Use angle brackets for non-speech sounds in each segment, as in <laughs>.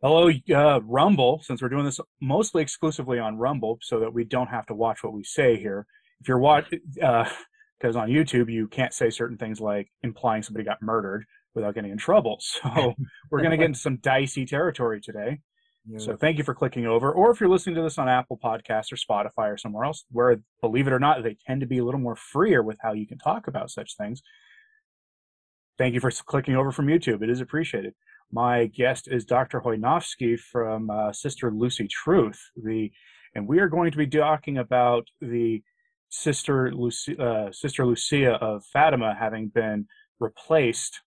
Hello, uh, Rumble, since we're doing this mostly exclusively on Rumble so that we don't have to watch what we say here. If you're watching, because uh, on YouTube you can't say certain things like implying somebody got murdered without getting in trouble. <laughs> So we're going to get into some dicey territory today. Yeah. So thank you for clicking over. Or if you're listening to this on Apple Podcasts or Spotify or somewhere else, where believe it or not, they tend to be a little more freer with how you can talk about such things. Thank you for clicking over from YouTube. It is appreciated. My guest is Dr. Chojnowski from uh, Sister Lucy Truth, the, and we are going to be talking about the Sister Lucia, uh, Sister Lucia of Fatima having been replaced.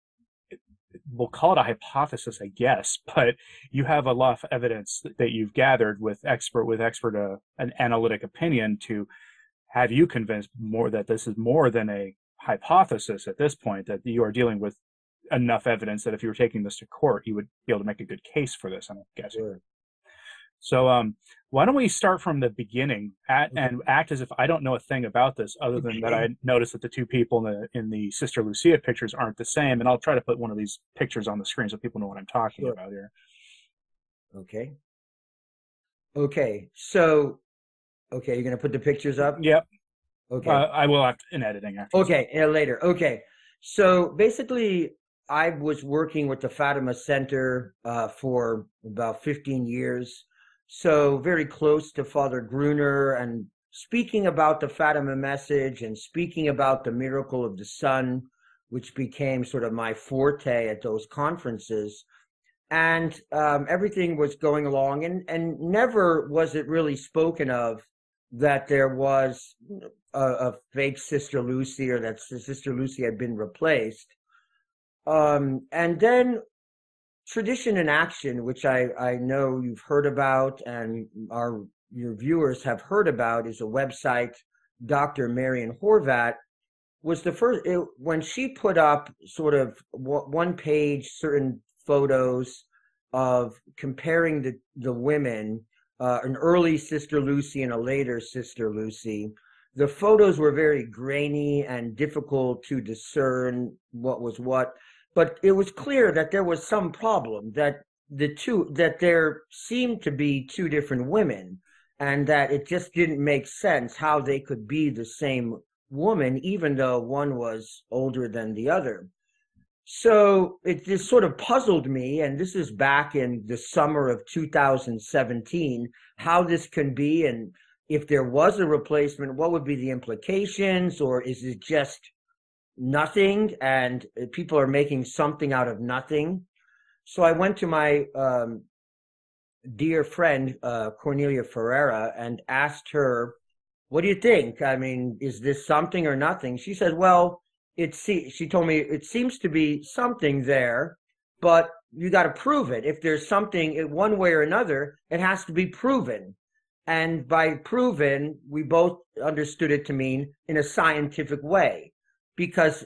We'll call it a hypothesis, I guess, <laughs> but you have a lot of evidence that you've gathered with expert with expert uh, an analytic opinion to have you convinced more that this is more than a hypothesis at this point that you are dealing with enough evidence that if you were taking this to court, you would be able to make a good case for this. I'm guessing. Sure. So, um, why don't we start from the beginning at, and act as if I don't know a thing about this, other than that I noticed that the two people in the in the Sister Lucia pictures aren't the same, and I'll try to put one of these pictures on the screen so people know what I'm talking sure. about here. Okay. Okay. So, okay, you're gonna put the pictures up. Yep. Okay. Uh, I will have in editing after. Okay, yeah, later. Okay. So basically, I was working with the Fatima Center uh, for about 15 years, so very close to Father Gruner and speaking about the Fatima message and speaking about the miracle of the sun, which became sort of my forte at those conferences. And um, everything was going along, and, and never was it really spoken of that there was a, a fake Sister Lucy or that Sister Lucy had been replaced um, and then tradition in action, which I, I know you've heard about and our your viewers have heard about, is a website. Dr. Marian Horvat was the first it, when she put up sort of one page certain photos of comparing the the women, uh, an early Sister Lucy and a later Sister Lucy. The photos were very grainy and difficult to discern what was what but it was clear that there was some problem that the two that there seemed to be two different women and that it just didn't make sense how they could be the same woman even though one was older than the other. So it just sort of puzzled me and this is back in the summer of 2017 how this can be and if there was a replacement what would be the implications or is it just nothing and people are making something out of nothing. So I went to my um, dear friend, uh, Cornelia Ferreira, and asked her, What do you think? I mean, is this something or nothing? She said, Well, it she told me it seems to be something there, but you got to prove it. If there's something one way or another, it has to be proven. And by proven, we both understood it to mean in a scientific way because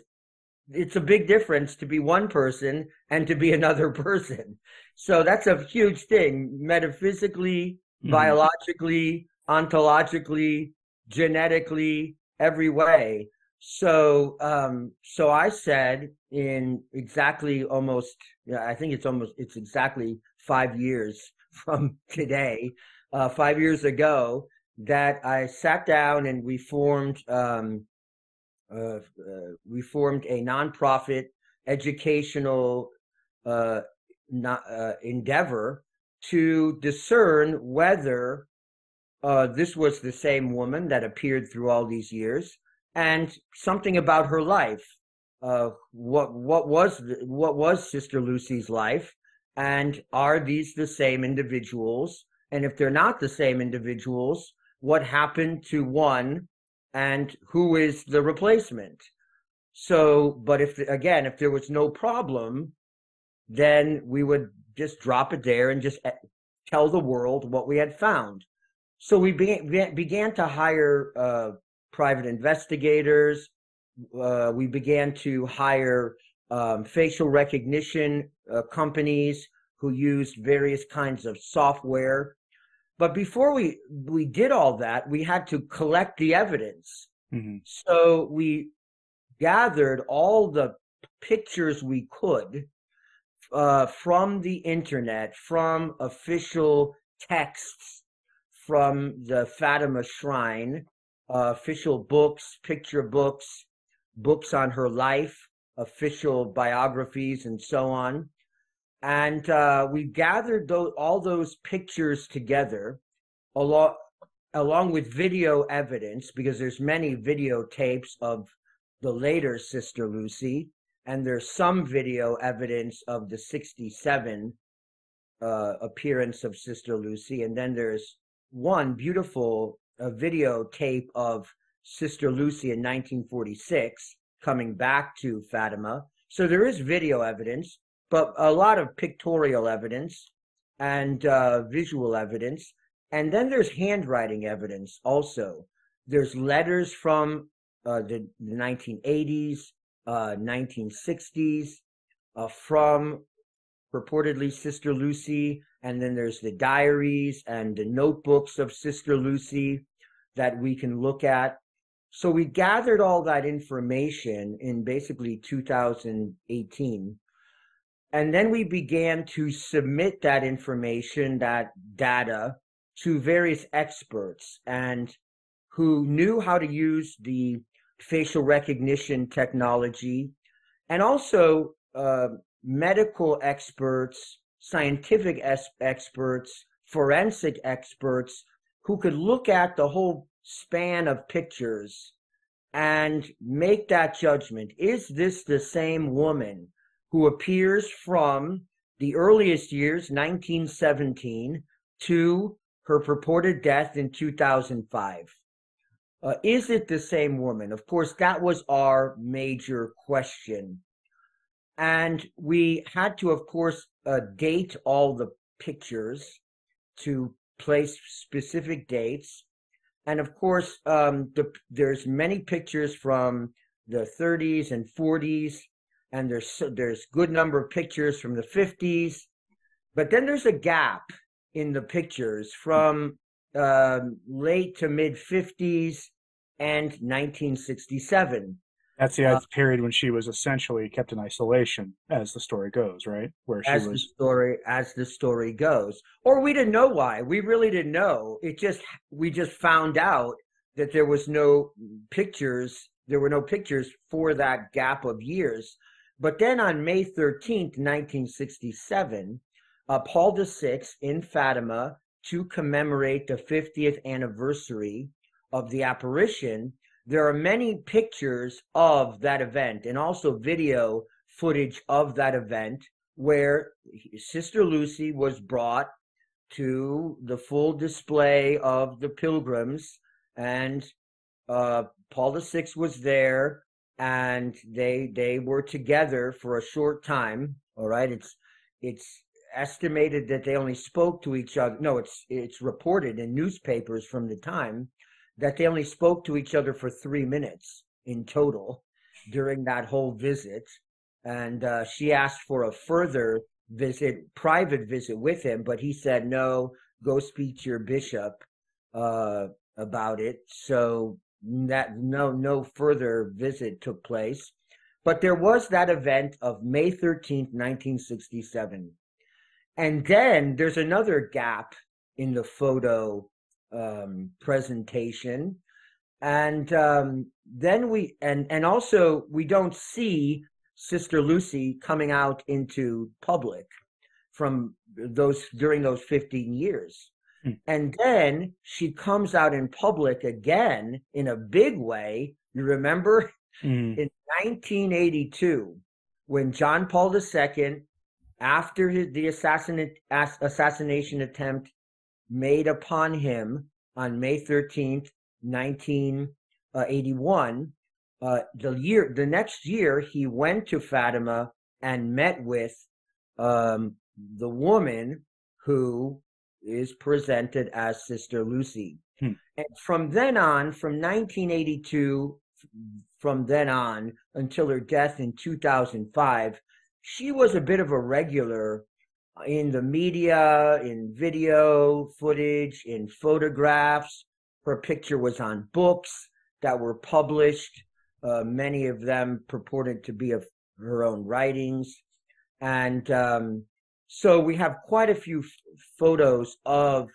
it's a big difference to be one person and to be <laughs> another person. So that's a huge thing metaphysically, mm-hmm. biologically, ontologically, genetically, every way. So, um, so I said in exactly almost, I think it's almost, it's exactly five years <laughs> from today, uh, five years ago, that I sat down and we formed um, uh, we formed a nonprofit educational uh, not, uh, endeavor to discern whether uh, this was the same woman that appeared through all these years and something about her life. Uh, what what was the, what was Sister Lucy's life, and are these the same individuals? And if they're not the same individuals, what happened to one and who is the replacement. So, but if again, if there was no problem, then we would just drop it there and just eh, tell the world what we had found. So we began, began to hire uh, private investigators. Uh, we began to hire um, facial recognition uh, companies who used various kinds of software but before we we did all that, we had to collect the evidence. Mm-hmm. So we gathered all the pictures we could uh, from the internet, from official texts from the Fatima Shrine, uh, official books, picture books, books on her life, official biographies, and so on. And uh, we gathered those, all those pictures together, along along with video evidence, because there's many videotapes of the later Sister Lucy, and there's some video evidence of the 67 uh, appearance of Sister Lucy. And then there's one beautiful uh, videotape of Sister Lucy in 1946 coming back to Fatima. So there is video evidence, but a lot of pictorial evidence and uh, visual evidence. And then there's handwriting evidence also. There's letters from uh, the, the 1980s, 1960s, uh, uh, from purportedly Sister Lucy. And then there's the diaries and the notebooks of Sister Lucy that we can look at. So we gathered all that information in basically 2018. And then we began to submit that information, that data, to various experts and who knew how to use the facial recognition technology and also uh, medical experts, scientific es- experts, forensic experts who could look at the whole span of pictures and make that judgment. Is this the same woman who appears from the earliest years, 1917, to her purported death in 2005? Uh, is it the same woman? Of course, that was our major question. And we had to, of course, uh, date all the pictures to place specific dates. And of course, um, the, there's many pictures from the 30s and 40s, and there's there's good number of pictures from the 50s, but then there's a gap in the pictures from um, late to mid 50s and 1967. That's the uh, period when she was essentially kept in isolation, as the story goes, right? Where she as was the story as the story goes, or we didn't know why. We really didn't know. It just we just found out that there was no pictures. There were no pictures for that gap of years. But then on May 13th, 1967, uh, Paul VI in Fatima to commemorate the 50th anniversary of the apparition, there are many pictures of that event and also video footage of that event where Sister Lucy was brought to the full display of the pilgrims and uh, Paul VI was there and they they were together for a short time all right it's it's estimated that they only spoke to each other no it's it's reported in newspapers from the time that they only spoke to each other for three minutes in total during that whole visit. And uh, she asked for a further visit, private visit with him, but he said, no, go speak to your bishop uh, about it. So that no, no further visit took place. But there was that event of May 13th, 1967. And then there's another gap in the photo um, presentation and um, then we and and also we don't see sister lucy coming out into public from those during those 15 years. And then she comes out in public again in a big way you remember hmm. in 1982 when john paul ii after his, the assassin, assassination attempt made upon him on May 13th, 1981. Uh, the year, the next year, he went to Fatima and met with um, the woman who is presented as Sister Lucy. Hmm. And from then on, from 1982, from then on until her death in 2005, she was a bit of a regular in the media, in video footage, in photographs. Her picture was on books that were published, uh, many of them purported to be of her own writings. And um, so we have quite a few f- photos of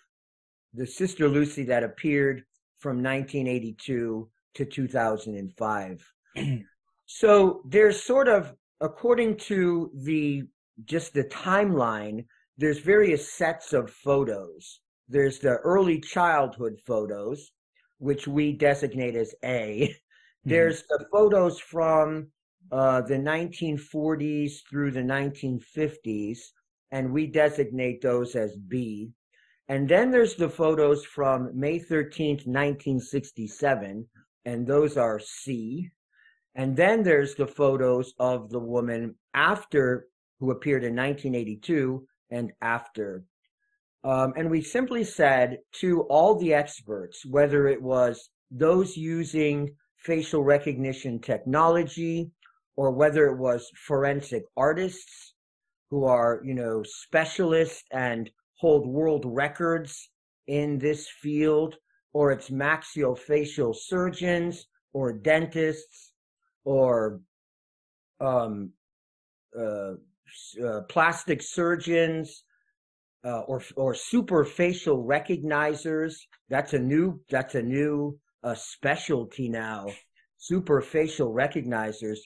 the Sister Lucy that appeared from 1982 to 2005. <clears throat> so there's sort of, according to the just the timeline, there's various sets of photos. There's the early childhood photos, which we designate as A. <laughs> There's the photos from uh, the 1940s through the 1950s, and we designate those as B. And then there's the photos from May 13th, 1967, and those are C. And then there's the photos of the woman after who appeared in 1982 and after. Um, and we simply said to all the experts, whether it was those using facial recognition technology or whether it was forensic artists who are, you know, specialists and hold world records in this field, or it's maxillofacial surgeons or dentists or um, uh, uh, plastic surgeons uh, or or superfacial recognizers. That's a new that's a new uh, specialty now. Super facial recognizers.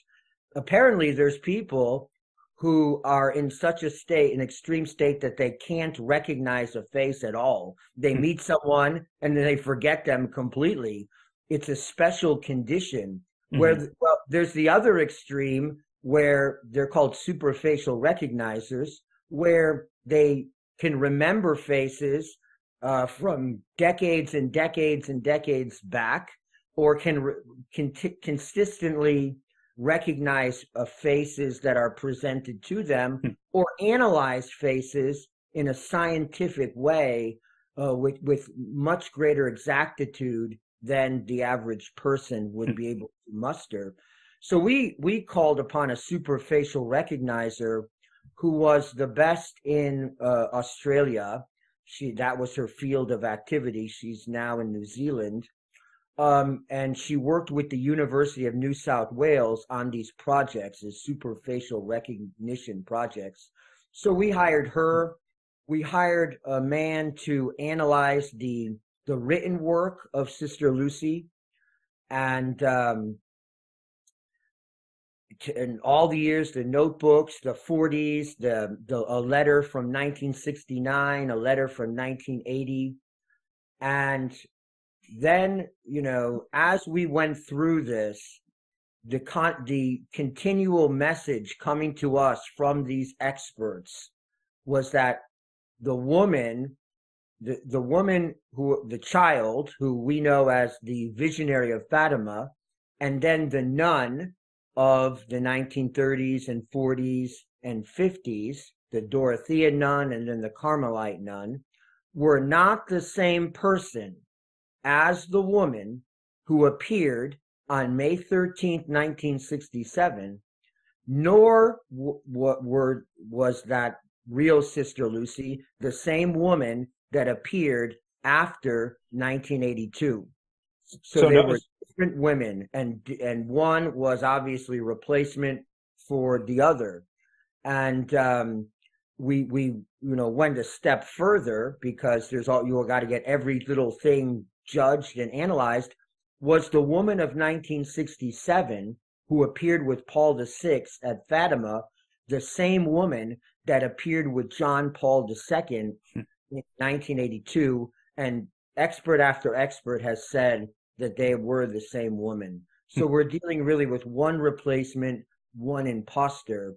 Apparently, there's people who are in such a state, an extreme state, that they can't recognize a face at all. They Hmm. meet someone and then they forget them completely. It's a special condition where Mhm. th- well, there's the other extreme where they're called superfacial recognizers, where they can remember faces uh, from decades and decades and decades back, or can re- can t- consistently recognize uh, faces that are presented to them, Hmm. or analyze faces in a scientific way uh, with with much greater exactitude than the average person would Hmm. be able to muster. So we we called upon a superfacial recognizer who was the best in uh, Australia. She that was her field of activity. She's now in New Zealand, um, and she worked with the University of New South Wales on these projects, as superfacial recognition projects. So we hired her. We hired a man to analyze the the written work of Sister Lucy, and um, in all the years, the notebooks, the 40s, the, the a letter from 1969, a letter from 1980, and then you know, as we went through this, the con- the continual message coming to us from these experts was that the woman the the woman who the child who we know as the visionary of Fatima and then the nun of the 1930s and 40s and 50s the Dorothea nun and then the Carmelite nun were not the same person as the woman who appeared on May 13th 1967 nor w- what were was that real sister Lucy the same woman that appeared after 1982. So, So they were was- different women, and and one was obviously replacement for the other, and um, we we you know went a step further because there's all you got to get every little thing judged and analyzed. Was the woman of 1967 who appeared with Paul VI at Fatima the same woman that appeared with John Paul II Hmm. in 1982, and expert after expert has said that they were the same woman. So we're dealing really with one replacement, one imposter,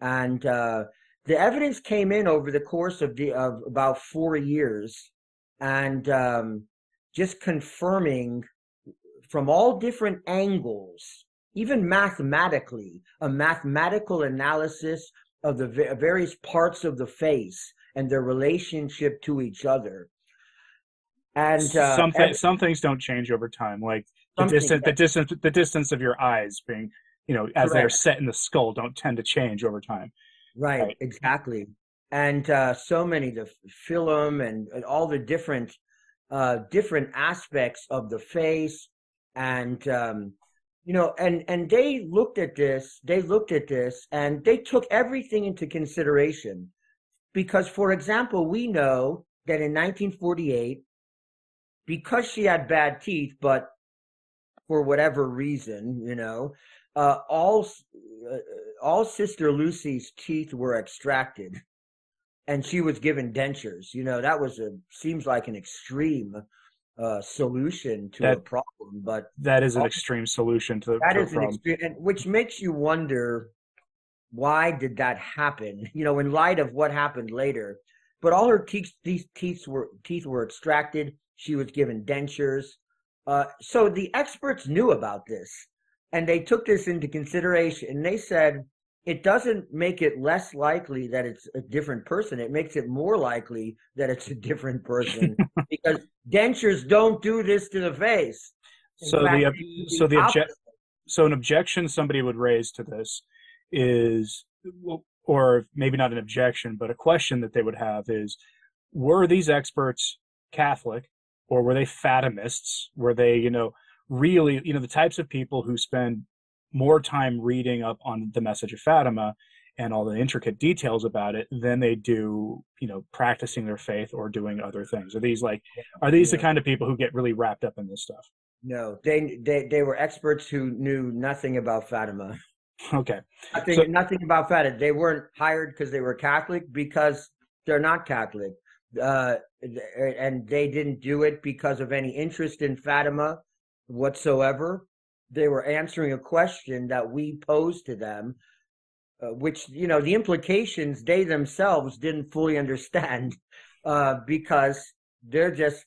and uh, the evidence came in over the course of the of about four years, and um, just confirming from all different angles, even mathematically, a mathematical analysis of the various parts of the face and their relationship to each other. And uh, some thi- ev- some things don't change over time, like the distance, the distance, the distance of your eyes being, you know, as they're set in the skull, don't tend to change over time. Right, Right. exactly. And uh, so many the film and, and all the different uh, different aspects of the face and um, you know and and they looked at this they looked at this and they took everything into consideration. Because for example we know that in 1948 because she had bad teeth but for whatever reason you know uh, all uh, all sister lucy's teeth were extracted and she was given dentures you know that was a seems like an extreme uh, solution to that, a problem, but that is an extreme solution to that to is an extreme, and which makes you wonder why did that happen? <laughs> You know, in light of what happened later. But all her teeth, these teeth were teeth were extracted. She was given dentures. Uh, so the experts knew about this, and they took this into consideration. And they said, it doesn't make it less likely that it's a different person. It makes it more likely that it's a different person <laughs> because dentures don't do this to the face. In so fact, the, the so the obje- so an objection somebody would raise to this is or maybe not an objection but a question that they would have is were these experts Catholic or were they Fatimists? Were they, you know, really, you know, the types of people who spend more time reading up on the message of Fatima and all the intricate details about it than they do, you know, practicing their faith or doing other things. Are these like, are these the kind of people who get really wrapped up in this stuff? No, they they they were experts who knew nothing about Fatima. Okay, nothing so, nothing about Fatima. They weren't hired because they were Catholic because they're not Catholic, uh, and they didn't do it because of any interest in Fatima whatsoever they were answering a question that we posed to them, uh, which you know the implications they themselves didn't fully understand <laughs> uh, because they're just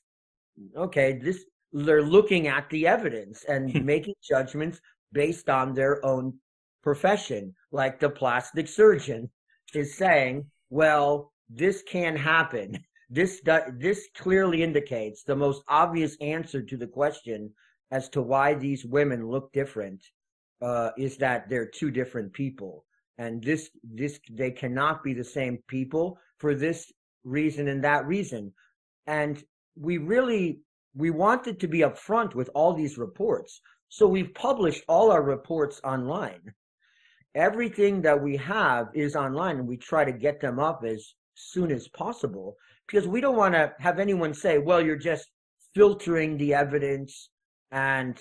okay. This they're looking at the evidence and hmm. making judgments based on their own profession, like the plastic surgeon is saying, "Well, this can happen." This this clearly indicates the most obvious answer to the question as to why these women look different uh, is that they're two different people, and this this they cannot be the same people for this reason and that reason, and we really we wanted to be upfront with all these reports, so we've published all our reports online. Everything that we have is online, and we try to get them up as soon as possible because we don't want to have anyone say, "Well, you're just filtering the evidence." And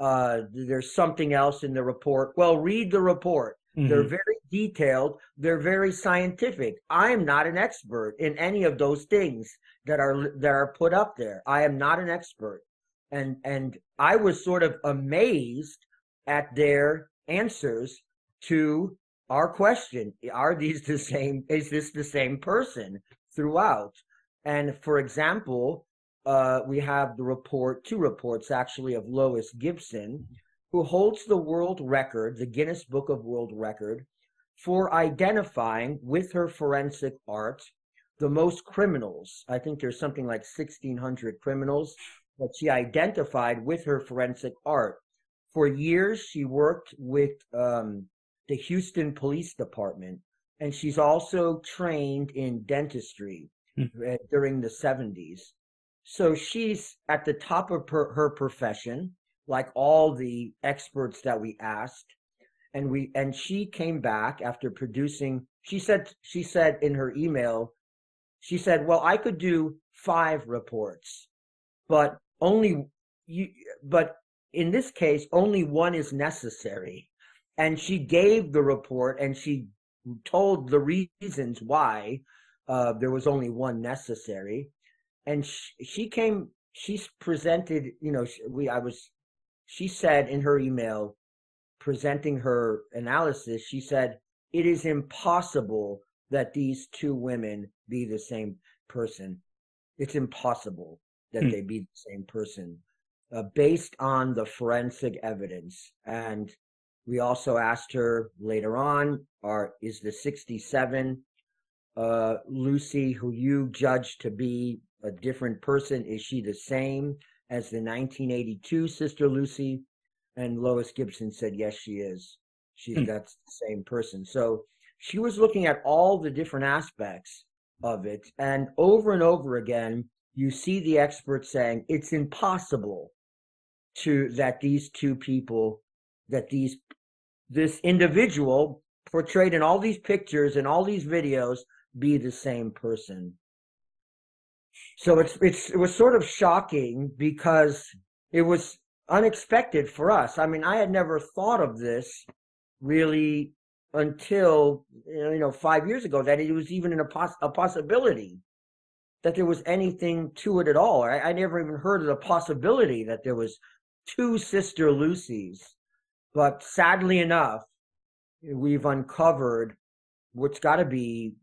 uh, there's something else in the report. Well, read the report. Mm-hmm. They're very detailed. They're very scientific. I am not an expert in any of those things that are that are put up there. I am not an expert, and and I was sort of amazed at their answers to our question: Are these the same? Is this the same person throughout? And for example, uh, we have the report, two reports actually, of Lois Gibson, who holds the world record, the Guinness Book of World Record, for identifying with her forensic art the most criminals. I think there's something like 1,600 criminals that she identified with her forensic art. For years, she worked with um, the Houston Police Department, and she's also trained in dentistry mm-hmm. during the 70s. So she's at the top of her, her profession, like all the experts that we asked. And we and she came back after producing she said she said in her email, she said, Well, I could do five reports, but only you but in this case only one is necessary. And she gave the report and she told the reasons why uh, there was only one necessary and she, she came she's presented you know we i was she said in her email presenting her analysis she said it is impossible that these two women be the same person it's impossible that hmm. they be the same person uh, based on the forensic evidence and we also asked her later on are is the 67 uh, lucy who you judge to be a different person? Is she the same as the 1982 Sister Lucy? And Lois Gibson said, yes, she is. She hmm. that's the same person. So she was looking at all the different aspects of it, and over and over again, you see the experts saying it's impossible to that these two people that these this individual portrayed in all these pictures and all these videos be the same person. So it's it's it was sort of shocking because it was unexpected for us. I mean, I had never thought of this really until you know five years ago that it was even a, poss- a possibility that there was anything to it at all. I, I never even heard of the possibility that there was two sister Lucys. But sadly enough, we've uncovered what's got to be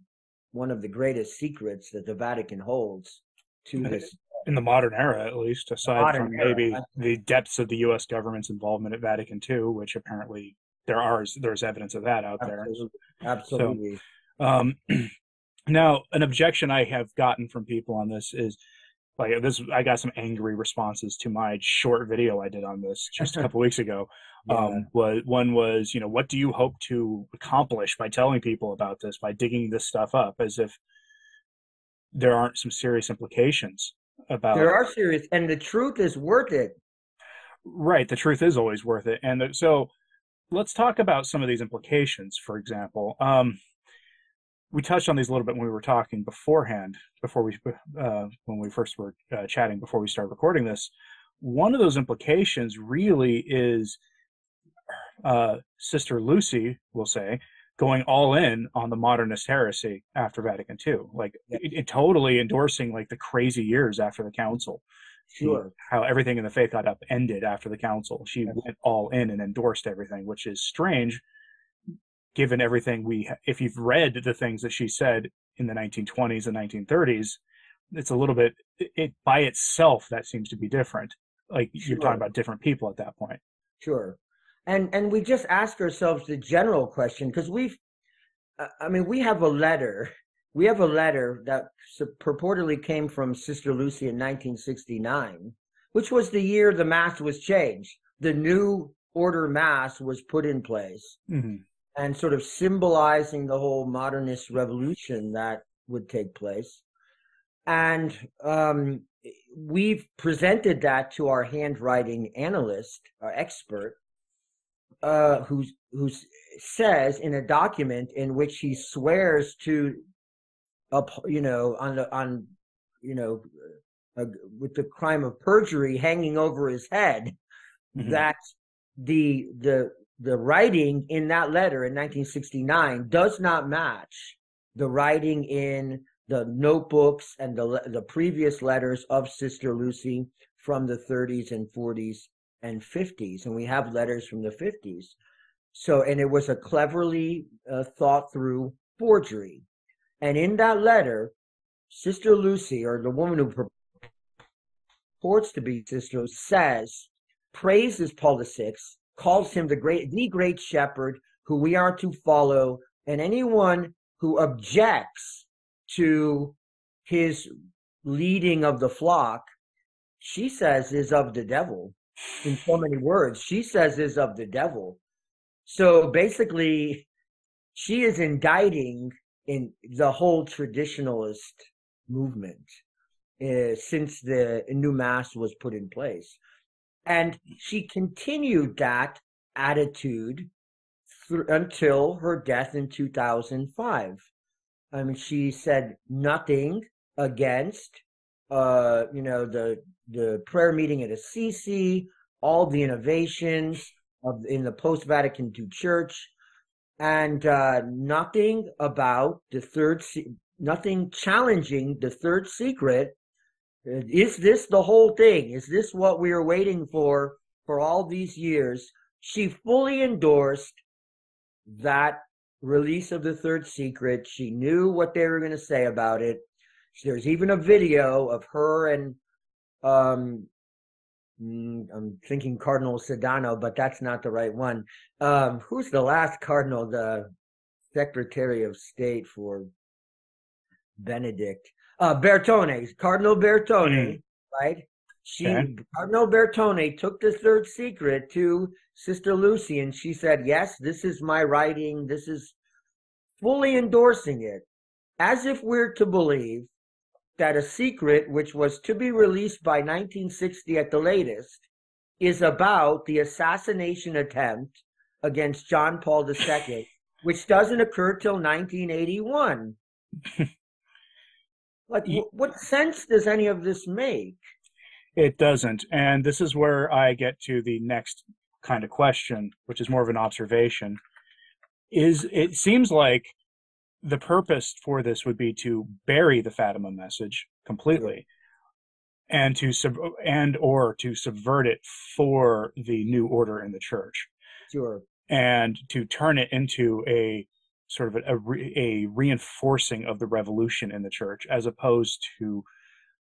one of the greatest secrets that the Vatican holds to this in the modern era, at least, aside from maybe the depths of the U.S. government's involvement at Vatican II, which apparently there are there's evidence of that out there. absolutely, absolutely. Um, <clears throat> now, an objection I have gotten from people on this is like this. I got some angry responses to my short video I did on this just a <laughs> couple weeks ago. Yeah. Um, was one was you know what do you hope to accomplish by telling people about this by digging this stuff up as if there aren't some serious implications about there are serious, and the truth is worth it. Right. The truth is always worth it. And so let's talk about some of these implications, for example. Um, we touched on these a little bit when we were talking beforehand, before we, uh, when we first were uh, chatting before we started recording this. One of those implications really is uh, Sister Lucy, we'll say, going all in on the modernist heresy after Vatican II, like Yeah. it, it totally endorsing like the crazy years after the council Sure. how everything in the faith got upended after the council. She went all in and endorsed everything, which is strange, given everything we. If you've read the things that she said in the 1920s and 1930s, it's a little bit. It, it by itself that seems to be different. Like you're talking about different people at that point. Sure. And and we just ask ourselves the general question because we've I- I mean we have a letter. We have a letter that purportedly came from Sister Lucy in 1969, which was the year the mass was changed. The new order mass was put in place hmm and sort of symbolizing the whole modernist revolution that would take place. And um, we've presented that to our handwriting analyst, our expert, uh, who who says in a document in which he swears to, up, you know, on the on, you know, uh, with the crime of perjury hanging over his head, Mhm. that the the the writing in that letter in 1969 does not match the writing in the notebooks and the the previous letters of Sister Lucy from the 30s and 40s and 50s and we have letters from the 50s so and it was a cleverly uh, thought through forgery and in that letter Sister Lucy or the woman who purports to be Sister says praises Paul VI, calls him the great, the great shepherd who we are to follow, and anyone who objects to his leading of the flock, she says is of the devil. In so many words, she says is of the devil. So basically, she is indicting in the whole traditionalist movement uh, since the new mass was put in place. And she continued that attitude thr- until her death in 2005. I mean, she said nothing against, uh, you know, the the prayer meeting at Assisi, all the innovations of in the post Vatican II Church, and uh, nothing about the third, se- nothing challenging the third secret is this the whole thing? Is this what we are waiting for for all these years? She fully endorsed that release of the third secret. She knew what they were going to say about it. There's even a video of her and um mm, I'm thinking Cardinal Sodano, but that's not the right one. Um who's the last cardinal, the Secretary of State for Benedict? uh, Bertone, Cardinal Bertone, right? She Okay. Cardinal Bertone took the third secret to Sister Lucy, and she said, "Yes, this is my writing. This is fully endorsing it, as if we're to believe that a secret which was to be released by 1960 at the latest is about the assassination attempt against John Paul II, <laughs> which doesn't occur till 1981. <laughs> like, wh- what sense does any of this make? It doesn't. And this is where I get to the next kind of question, which is more of an observation. Is it seems like the purpose for this would be to bury the Fatima message completely and to sub and or to subvert it for the new order in the church. Sure. and to turn it into a sort of a, a, re, a reinforcing of the revolution in the church as opposed to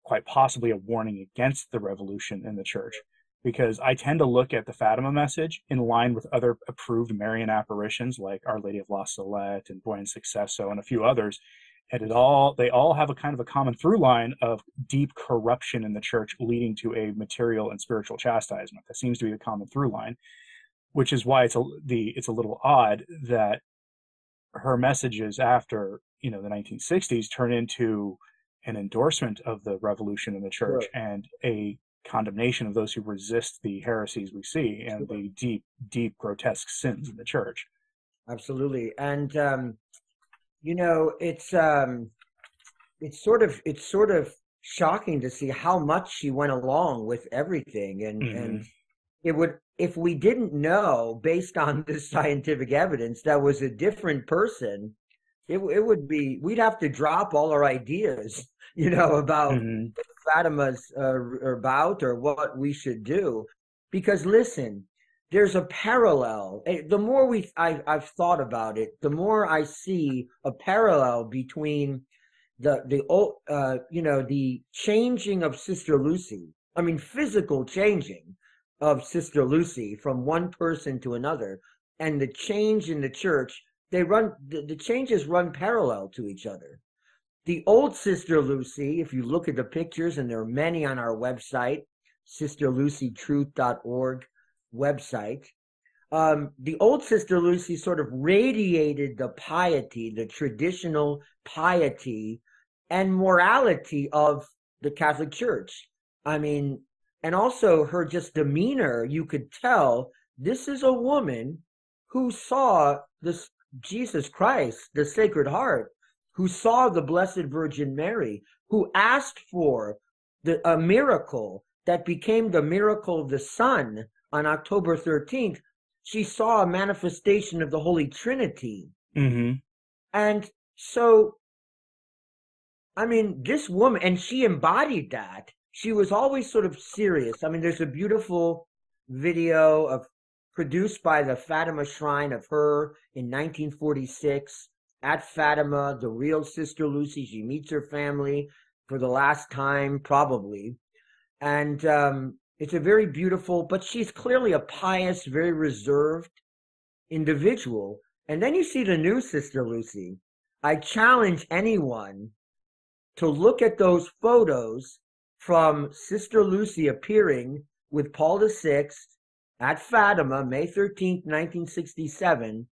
quite possibly a warning against the revolution in the church because I tend to look at the Fatima message in line with other approved Marian apparitions like Our Lady of La Salette and Buen Suceso and a few others. And it all they all have a kind of a common through line of deep corruption in the church leading to a material and spiritual chastisement. That seems to be the common through line, which is why it's a the it's a little odd that her messages after you know the 1960s turn into an endorsement of the revolution in the church Sure. and a condemnation of those who resist the heresies we see and the deep, deep, grotesque sins in the church. Absolutely. And um, you know, it's um it's sort of it's sort of shocking to see how much she went along with everything and and it would if we didn't know based on <laughs> this scientific evidence that was a different person it, it would be we'd have to drop all our ideas <laughs> you know about Mhm. Fatima's uh, about or what we should do. Because listen, there's a parallel. Eh, The more we I, I've thought about it, the more I see a parallel between the the old uh, you know the changing of Sister Lucy. I mean, physical changing of Sister Lucy from one person to another, and the change in the church. They run the, the changes run parallel to each other the old Sister Lucy, if you look at the pictures, and there are many on our website, sisterlucytruth.org website, um, the old Sister Lucy sort of radiated the piety, the traditional piety and morality of the Catholic Church. I mean, and also her just demeanor, you could tell this is a woman who saw this Jesus Christ, the Sacred Heart, who saw the Blessed Virgin Mary, who asked for the, a miracle that became the miracle of the sun on October 13th. She saw a manifestation of the Holy Trinity. Mhm. And so, I mean, this woman, and she embodied that. She was always sort of serious. I mean, there's a beautiful video of produced by the Fatima Shrine of her in 1946 at Fatima, the real Sister Lucy. She meets her family for the last time, probably. And um, it's a very beautiful, but she's clearly a pious, very reserved individual. And then you see the new Sister Lucy. I challenge anyone to look at those photos from Sister Lucy appearing with Paul VI at Fatima, May 13th, 1967.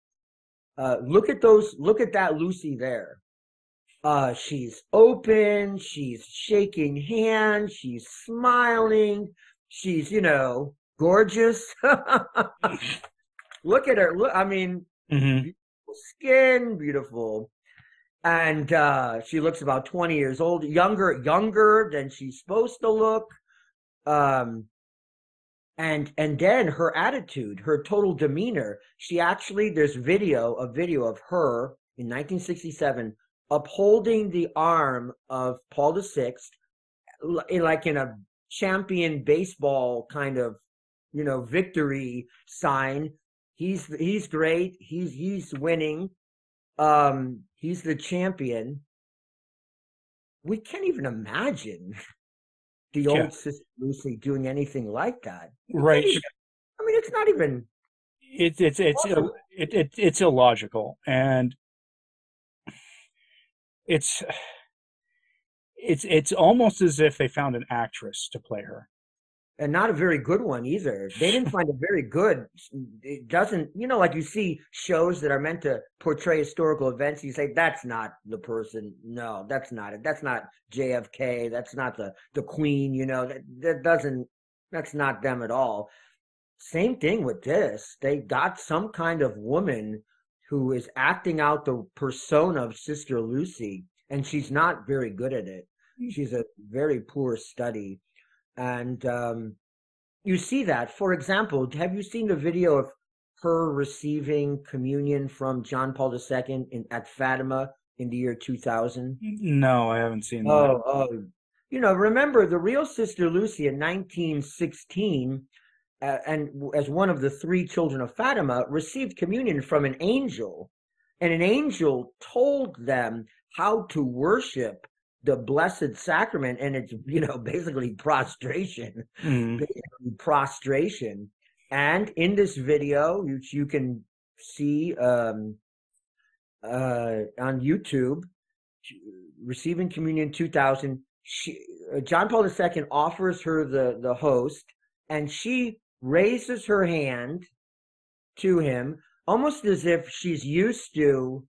Uh, look at those, look at that Lucy there. Uh, she's open, she's shaking hands, she's smiling, she's, you know, gorgeous. <laughs> look at her. Look, I mean, Mhm. skin, beautiful. And uh, she looks about 20 years old, younger, younger than she's supposed to look. Um, and and then her attitude, her total demeanor. She actually, there's video, a video of her in 1967 upholding the arm of Paul the sixth like in a champion baseball kind of, you know, victory sign. He's he's great. He's he's winning. Um, he's the champion. We can't even imagine the Yeah. old Sister Lucy doing anything like that. Right. I mean, it's not even. It's it's it's it, it it's illogical and it's <sighs> it's it's almost as if they found an actress to play her. And not a very good one either. They didn't <laughs> find it very good. It doesn't, you know, like you see shows that are meant to portray historical events. You say that's not the person. No, that's not it. That's not JFK. That's not the the Queen. You know, that that doesn't That's not them at all. Same thing with this. They got some kind of woman who is acting out the persona of Sister Lucy, and she's not very good at it. Hmm. She's a very poor study. And um, you see that. For example, have you seen the video of her receiving communion from John Paul II in, at Fatima in the year 2000? No, I haven't seen that. Oh, oh, you know, remember the real Sister Lucy in 1916, uh, and as one of the three children of Fatima, received communion from an angel, and an angel told them how to worship the blessed sacrament and it's you know <laughs> basically prostration Mm. basically prostration and in this video which you can see um uh on youtube receiving communion 2000 she, uh, john paul ii offers her the the host and she raises her hand to him almost as if she's used to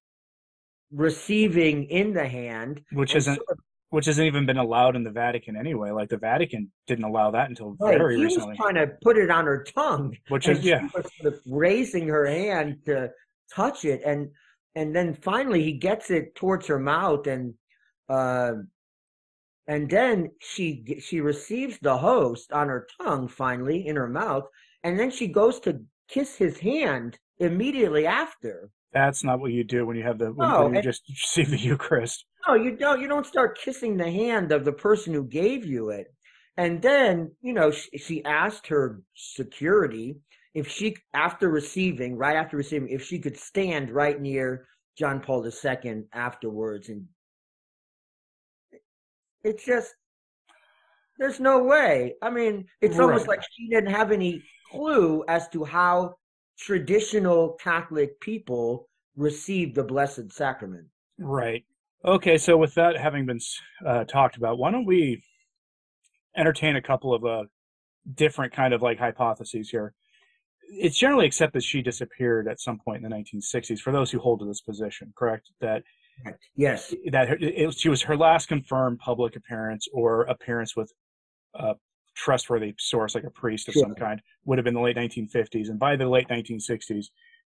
receiving in the hand Which isn't sort of- which hasn't even been allowed in the Vatican anyway. Like the Vatican didn't allow that until Right. very he recently. was trying to put it on her tongue, Which is yeah. sort of raising her hand to touch it, and and then finally he gets it towards her mouth, and uh, and then she she receives the host on her tongue finally in her mouth, and then she goes to kiss his hand immediately after. That's not what you do when you have the when, No, when oh, you and- just <laughs> receive the Eucharist. No, you don't. You don't start kissing the hand of the person who gave you it. And then, you know, she, she asked her security if she, after receiving, right after receiving, if she could stand right near John Paul II afterwards. And it's just, there's no way. I mean, it's almost like she didn't have any clue as to how traditional Catholic people receive the Blessed Sacrament. Right. Okay. So with that having been uh, talked about, why don't we entertain a couple of uh, different kind of like hypotheses here? It's generally accepted that she disappeared at some point in the 1960s. For those who hold to this position, correct? That Yes. that her, it, she was her last confirmed public appearance or appearance with a trustworthy source like a priest of some kind would have been the late 1950s, and by the late 1960s,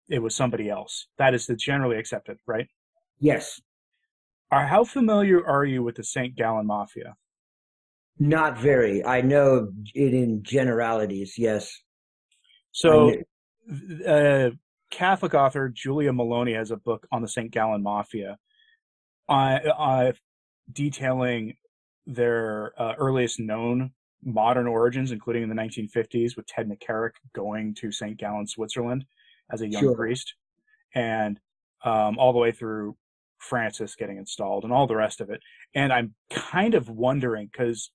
it was somebody else. That is the generally accepted, right? Yes. Are, how familiar are you with the St. Gallen Mafia? Not very. I know it in generalities, yes. So, uh, Catholic author Julia Meloni has a book on the St. Gallen Mafia, uh, uh, detailing their uh, earliest known modern origins, including in the 1950s with Ted McCarrick going to St. Gallen, Switzerland as a young Sure. priest, and um, all the way through Francis getting installed and all the rest of it. And I'm kind of wondering because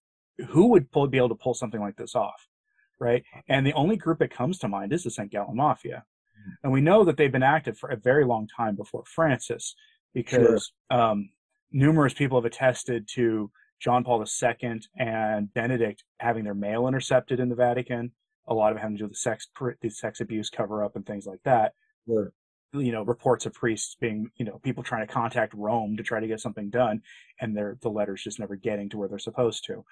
who would pull, be able to pull something like this off, right? And the only group that comes to mind is the St. Gallen Mafia. And we know that they've been active for a very long time before Francis because um, numerous people have attested to John Paul II and Benedict having their mail intercepted in the Vatican. A lot of it having to do with the sex, the sex abuse cover up and things like that Sure. you know reports of priests being you know people trying to contact rome to try to get something done and they're the letters just never getting to where they're supposed to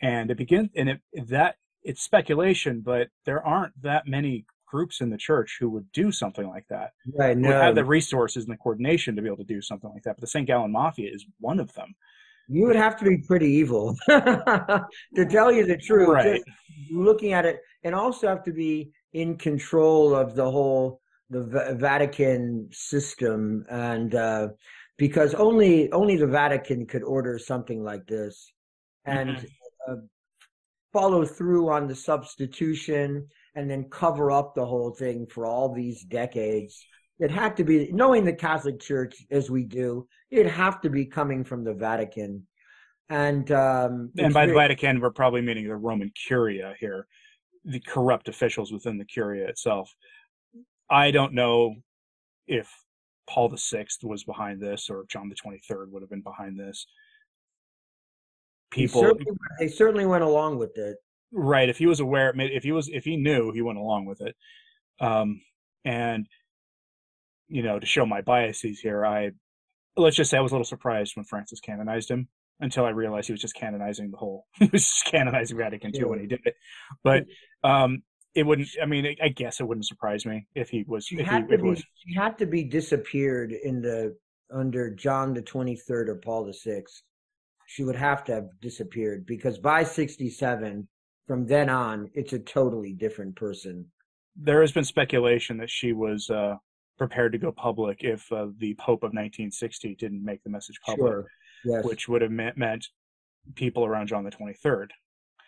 and it begins and it that it's speculation but there aren't that many groups in the church who would do something like that Right. would have the resources and the coordination to be able to do something like that but the st gallen mafia is one of them you would have to be pretty evil <laughs> to tell you the truth. Right. Looking at it, and also have to be in control of the whole the Va- Vatican system, and uh, because only only the Vatican could order something like this, and Mhm. uh, follow through on the substitution, and then cover up the whole thing for all these decades. It had to be knowing the Catholic Church as we do. It'd have to be coming from the Vatican, and um, and by the vatican we're probably meaning the roman curia here the corrupt officials within the curia itself i don't know if paul VI was behind this or john the 23rd would have been behind this people certainly, they certainly went along with it. right if he was aware if he was if he knew he went along with it um and you know to show my biases here i let's just say i was a little surprised when francis canonized him until I realized he was just canonizing the whole. <laughs> He was just canonizing Vatican II when he did it. But um, it wouldn't. I mean, I guess it wouldn't surprise me if he was. She if had he, to be. was She had to be disappeared in the under John the twenty third or Paul the sixth. She would have to have disappeared because by sixty seven, from then on, it's a totally different person. there has been speculation that she was uh, prepared to go public if uh, the Pope of 1960 didn't make the message public, Sure. Yes. which would have meant, meant people around John the 23rd.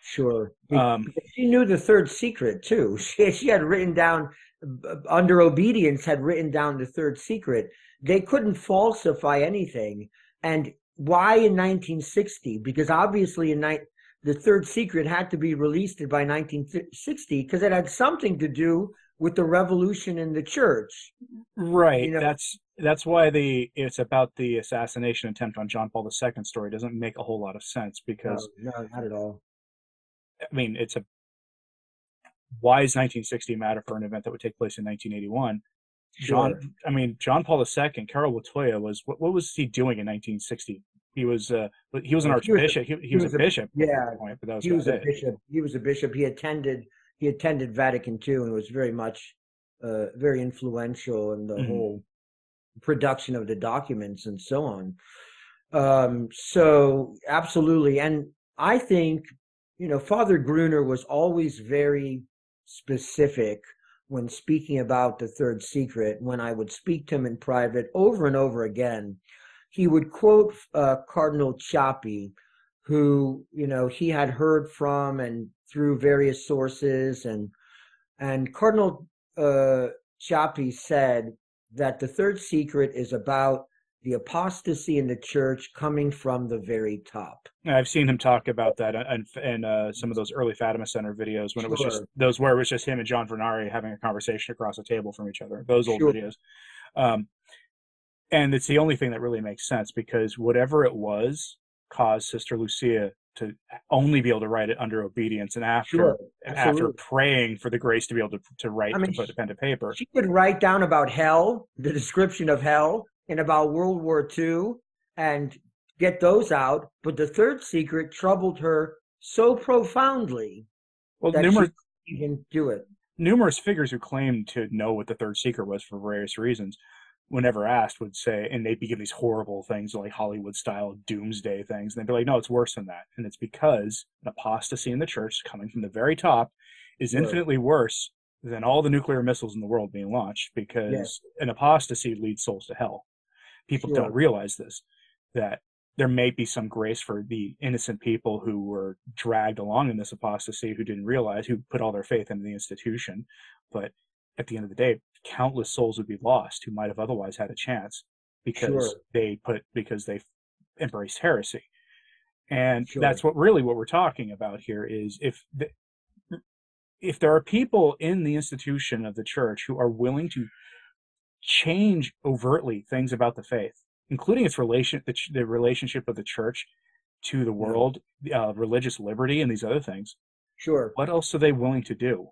Sure. Um, she knew the third secret too. <laughs> She, she had written down under obedience had written down the third secret. They couldn't falsify anything. And why in 1960? Because obviously in ni- the third secret had to be released by 1960 because it had something to do with the revolution in the church. right. You know- that's that's why the it's about the assassination attempt on John Paul II story doesn't make a whole lot of sense because no, no, not at all. I mean it's a why is 1960 matter for an event that would take place in 1981? John, Sure. I mean, John Paul II, Karol Wojtyla was what, what was he doing in 1960? He was uh, he was an Well, he was archbishop. He, he was, was a bishop. yeah, point, but that was he was a it. bishop. He was a bishop. He attended he attended Vatican II and was very much uh, very influential in the Mhm. whole production of the documents and so on. Um, so absolutely, and I think you know Father Gruner was always very specific when speaking about the third secret. When I would speak to him in private over and over again, he would quote uh, Cardinal Ciappi, who you know he had heard from and through various sources, and and Cardinal uh, said that the third secret is about the apostasy in the church coming from the very top. I've seen him talk about that and and uh, some of those early Fatima Center videos when it was just those where it was just him and John Vennari having a conversation across a table from each other. Those old Sure. videos, um, and it's the only thing that really makes sense because whatever it was caused Sister Lucia to only be able to write it under obedience and after Sure, after praying for the grace to be able to to write I mean, to put the pen to paper. She could write down about hell, the description of hell, and about World War II, and get those out. But the third secret troubled her so profoundly Well, that numerous she couldn't even do it. numerous figures who claimed to know what the third secret was for various reasons, whenever asked, would say, and they'd be giving these horrible things like Hollywood style doomsday things. And they'd be like, no, it's worse than that. And it's because an apostasy in the church coming from the very top is Right. infinitely worse than all the nuclear missiles in the world being launched because an apostasy leads souls to hell. People Sure. don't realize this, that there may be some grace for the innocent people who were dragged along in this apostasy who didn't realize, who put all their faith into the institution. But at the end of the day, countless souls would be lost who might have otherwise had a chance because Sure. they put because they embraced heresy. And Sure. that's what really what we're talking about here is if the, if there are people in the institution of the church who are willing to change overtly things about the faith, including its relation, the, the relationship of the church to the world, uh, religious liberty, and these other things. Sure. What else are they willing to do?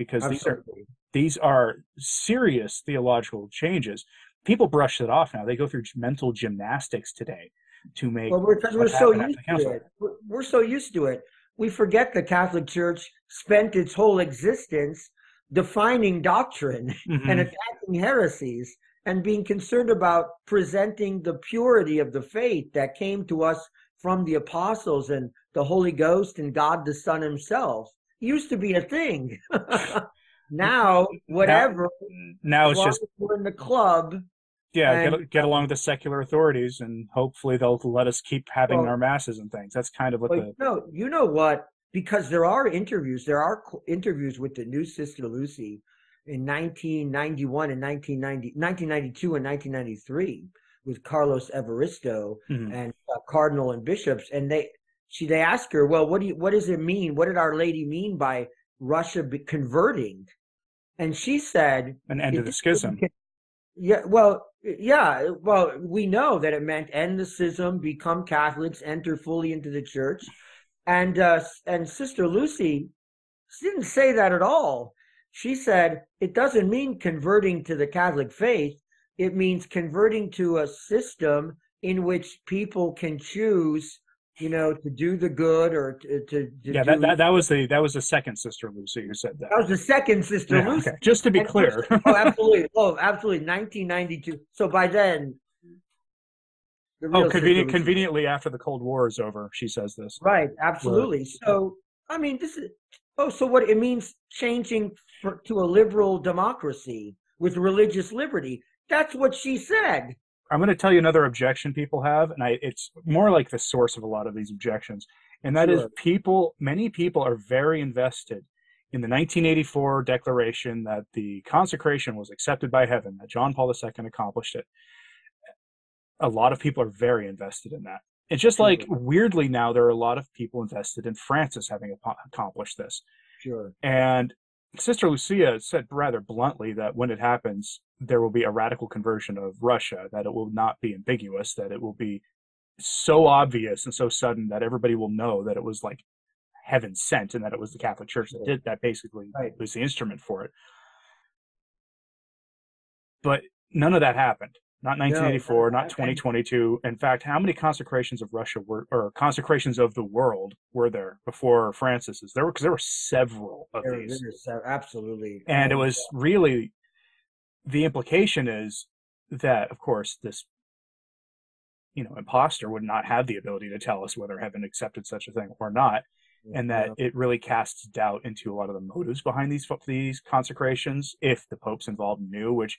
Because these are these are serious theological changes. People brush it off now. They go through mental gymnastics today to make. Well, because we're so used to it. We're, we're so used to it. We forget the Catholic Church spent its whole existence defining doctrine Mhm. <laughs> and attacking heresies and being concerned about presenting the purity of the faith that came to us from the apostles and the Holy Ghost and God the Son himself. Used to be a thing. <laughs> now, whatever, now as it's just we're in the club, yeah, and- get get along with the secular authorities, and hopefully they'll let us keep having Well- our masses and things. That's kind of what Well, the you know, you know what? Because there are interviews. There are interviews with the new Sister Lucy in 1991 and 1990, 1992 and 1993 with Carlos Evaristo Mhm. and uh, Cardinal and bishops, and they she they ask her, well, what do you, what does it mean? What did Our Lady mean by Russia be converting? And she said, an end it of the schism. Yeah, well, yeah, well, we know that it meant end the schism, become Catholics, enter fully into the church, and uh, and Sister Lucy didn't say that at all. She said it doesn't mean converting to the Catholic faith; it means converting to a system in which people can choose, you know, to do the good or to, to, to yeah, that, that, that was the that was the second sister Lucy who said that. That was the second sister Yeah, Lucy. okay. Just to be And clear. first- oh, absolutely. Oh, absolutely. 1992. So by then, the oh, convenient, Lucy- conveniently after the Cold War is over, she says this. Right. Absolutely. So I mean, this is. Oh, so what it means changing for, to a liberal democracy with religious liberty. That's what she said. I'm going to tell you another objection people have, and I, it's more like the source of a lot of these objections, and that is Sure. people. Many people are very invested in the 1984 declaration that the consecration was accepted by heaven, that John Paul II accomplished it. A lot of people are very invested in that. It's just like weirdly now there are a lot of people invested in Francis having accomplished this. Sure. And Sister Lucia said rather bluntly that when it happens, there will be a radical conversion of Russia, that it will not be ambiguous, that it will be so obvious and so sudden that everybody will know that it was like heaven sent and that it was the Catholic Church that did that basically Right. was the instrument for it. But none of that happened. Not 1984, no, not and- 2022. In fact, how many consecrations of Russia were, or consecrations of the world were there before Francis's? There were, because there were several of There- these there's, uh, absolutely. and it Oh, was really the implication is that of course this you know imposter would not have the ability to tell us whether heaven accepted such a thing or not yeah, and that yeah. it really casts doubt into a lot of the motives behind these these consecrations if the popes involved knew which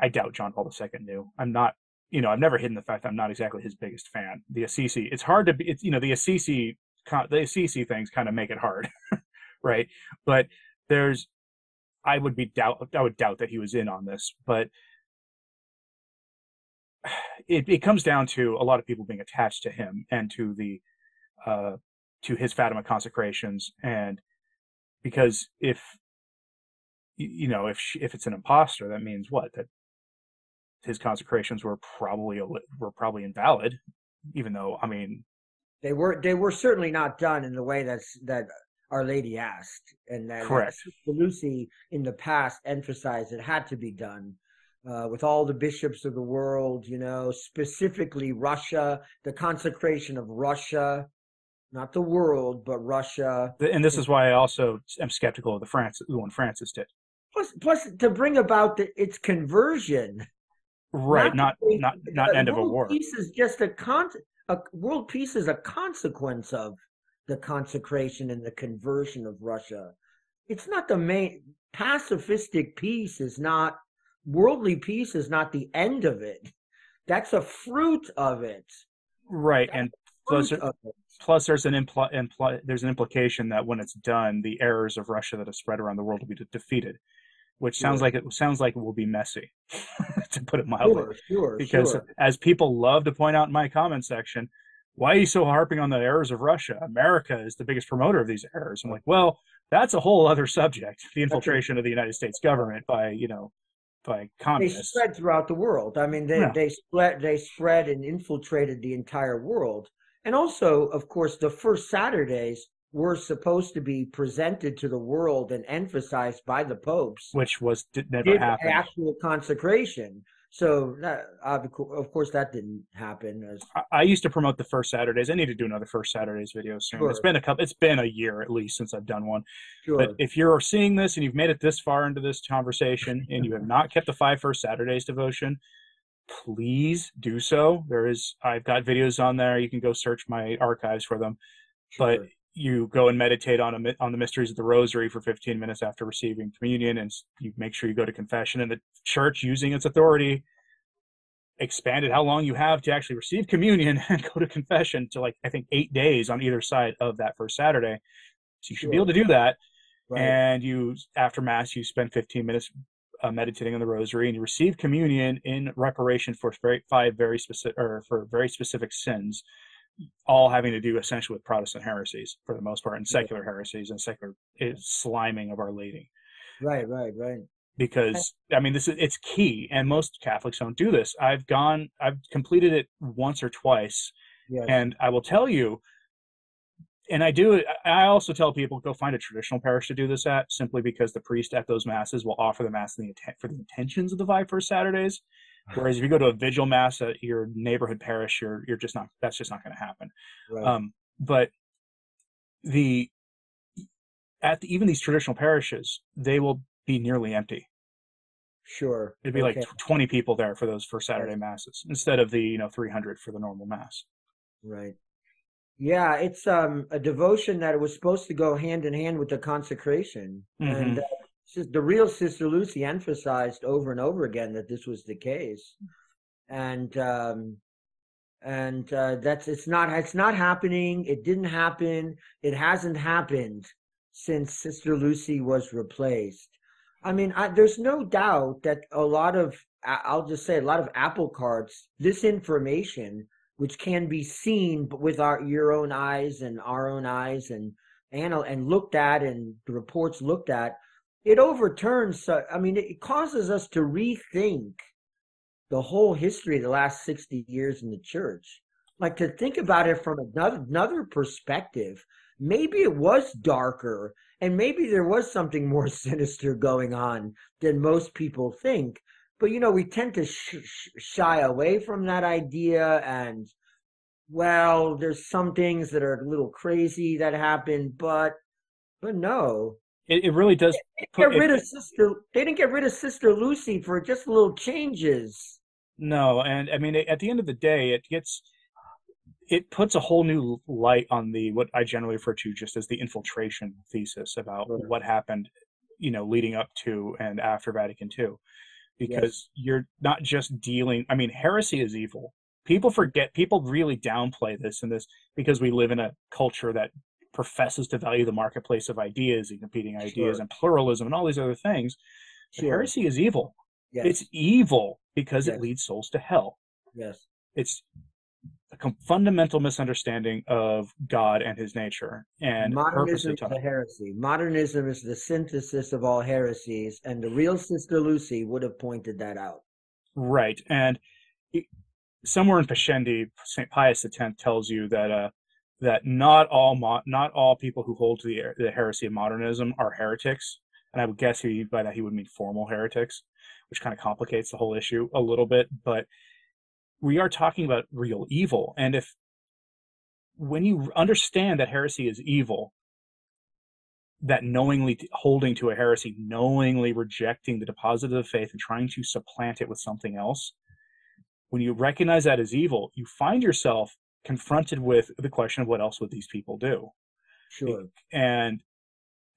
i doubt john paul ii knew. I'm not you know i've never hidden the fact i'm not exactly his biggest fan. The assisi it's hard to be it's you know the assisi the assisi things kind of make it hard <laughs> right? But there's i would be doubt i would doubt that he was in on this but <sighs> it, it comes down to a lot of people being attached to him and to the uh to his Fatima consecrations. And because if you know if she, if it's an imposter that means what? That his consecrations were probably were probably invalid even though i mean they were they were certainly not done in the way that's that Our Lady asked, and that Correct. Lucy in the past emphasized it had to be done uh, with all the bishops of the world. You know, specifically Russia, the consecration of Russia, not the world, but Russia. and this is why i also am skeptical of the France, the one francis did Plus, plus to bring about the, its conversion. Right not not not uh, end of a war Peace is just a con. A world peace is a consequence of the consecration and the conversion of Russia. It's not the main pacifistic peace. Is not worldly peace. Is not the end of it. That's a fruit of it. right and Plus, plus there's an impl- impl- there's an implication that when it's done the errors of russia that have spread around the world will be de- defeated which sounds Sure. like it sounds like it will be messy <laughs> to put it mildly Sure, sure, because sure. as people love to point out in my comment section why are you so harping on the errors of russia america is the biggest promoter of these errors i'm like well that's a whole other subject the infiltration of the united states government by you know by they spread throughout the world. I mean, they Yeah. they spread they spread and infiltrated the entire world. And also, of course, the first Saturdays were supposed to be presented to the world and emphasized by the popes. which was did never Did happen actual consecration. So, that, of course, that didn't happen. As I- I used to promote the first Saturdays. I need to do another first Saturdays video soon. It's Sure. been a couple. It's been a year at least since I've done one. sure, But if you're seeing this and you've made it this far into this conversation and you have not kept the five first Saturdays devotion, please do so. There is I've got videos on there. You can go search my archives for them. But sure. You go and meditate on a, on the mysteries of the Rosary for 15 minutes after receiving communion, and you make sure you go to confession. And the church, using its authority, expanded how long you have to actually receive communion <laughs> and go to confession to like I think eight days on either side of that first Saturday. So you should be able to do that right. and you after mass you spend 15 minutes uh, meditating on the rosary and you receive communion in reparation for very, five very specific or for very specific sins all having to do essentially with protestant heresies for the most part and secular heresies and secular eh, sliming of our lady right, right, right. because i mean this is it's key and most catholics don't do this i've gone i've completed it once or twice Yes. and I will tell you, and I do. I also tell people go find a traditional parish to do this at, simply because the priest at those masses will offer the mass in the for the intentions of the five first Saturdays. Whereas if you go to a vigil mass at your neighborhood parish, you're you're just not that's just not going to happen. Right. Um, but the at the, even these traditional parishes, they will be nearly empty. sure. It'd be Okay. like 20 people there for those first Saturday masses instead of the you know 300 for the normal mass. Right. Yeah, it's um a devotion that was supposed to go hand in hand with the consecration, and uh, the real Sister Lucy emphasized over and over again that this was the case, and um and uh, that's it's not it's not happening. It didn't happen. It hasn't happened since Sister Lucy was replaced. I mean, I, there's no doubt that a lot of I'll just say a lot of apple carts. This information which can be seen with our your own eyes and our own eyes and anal and looked at and the reports looked at it overturns i mean it causes us to rethink the whole history of the last 60 years in the church. Like to think about it from another another perspective maybe it was darker and maybe there was something more <laughs> sinister going on than most people think but you know we tend to sh- sh- shy away from that idea and well there's some things that are a little crazy that happen but but no It, it really does. they put- get it- rid of sister they didn't get rid of sister lucy for just little changes No, and I mean, at the end of the day, it gets it puts a whole new light on the what I generally refer to just as the infiltration thesis about Right. what happened, you know, leading up to and after Vatican II, because you're not just dealing. I mean, heresy is evil. People forget. People really downplay this and this because we live in a culture that professes to value the marketplace of ideas and competing ideas Sure. and pluralism and all these other things. Sure. heresy is evil. yes It's evil because Yes. it leads souls to hell yes it's a fundamental misunderstanding of God and His nature and modernism is a heresy modernism is the synthesis of all heresies and the real sister lucy would have pointed that out Right, and it, somewhere in Pascendi, Saint Pius X tells you that uh, that not all mo- not all people who hold to the, the heresy of modernism are heretics, and I would guess he by that he would mean formal heretics, which kind of complicates the whole issue a little bit. But we are talking about real evil, and if when you understand that heresy is evil, that knowingly holding to a heresy, knowingly rejecting the deposit of the faith and trying to supplant it with something else, when you recognize that as evil, you find yourself confronted with the question of what else would these people do? sure And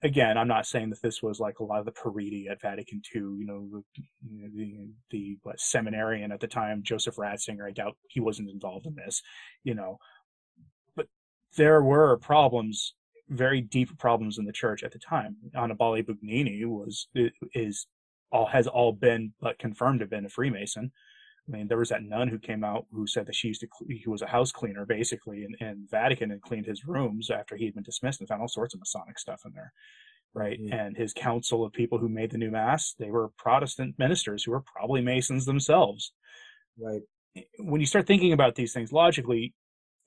again, I'm not saying that this was like a lot of the periti at Vatican II, you know, the, the, the what, seminarian at the time, Joseph Ratzinger. I doubt he wasn't involved in this, you know. But there were problems, very deep problems in the church at the time. Annibale Bugnini was is all has all been but confirmed to have been a Freemason. I mean, there was that nun who came out who said that she used to, who was a house cleaner basically in, in Vatican and cleaned his rooms after he had been dismissed and found all sorts of Masonic stuff in there. Right. Mhm. And his council of people who made the new mass, they were Protestant ministers who were probably Masons themselves. right When you start thinking about these things logically,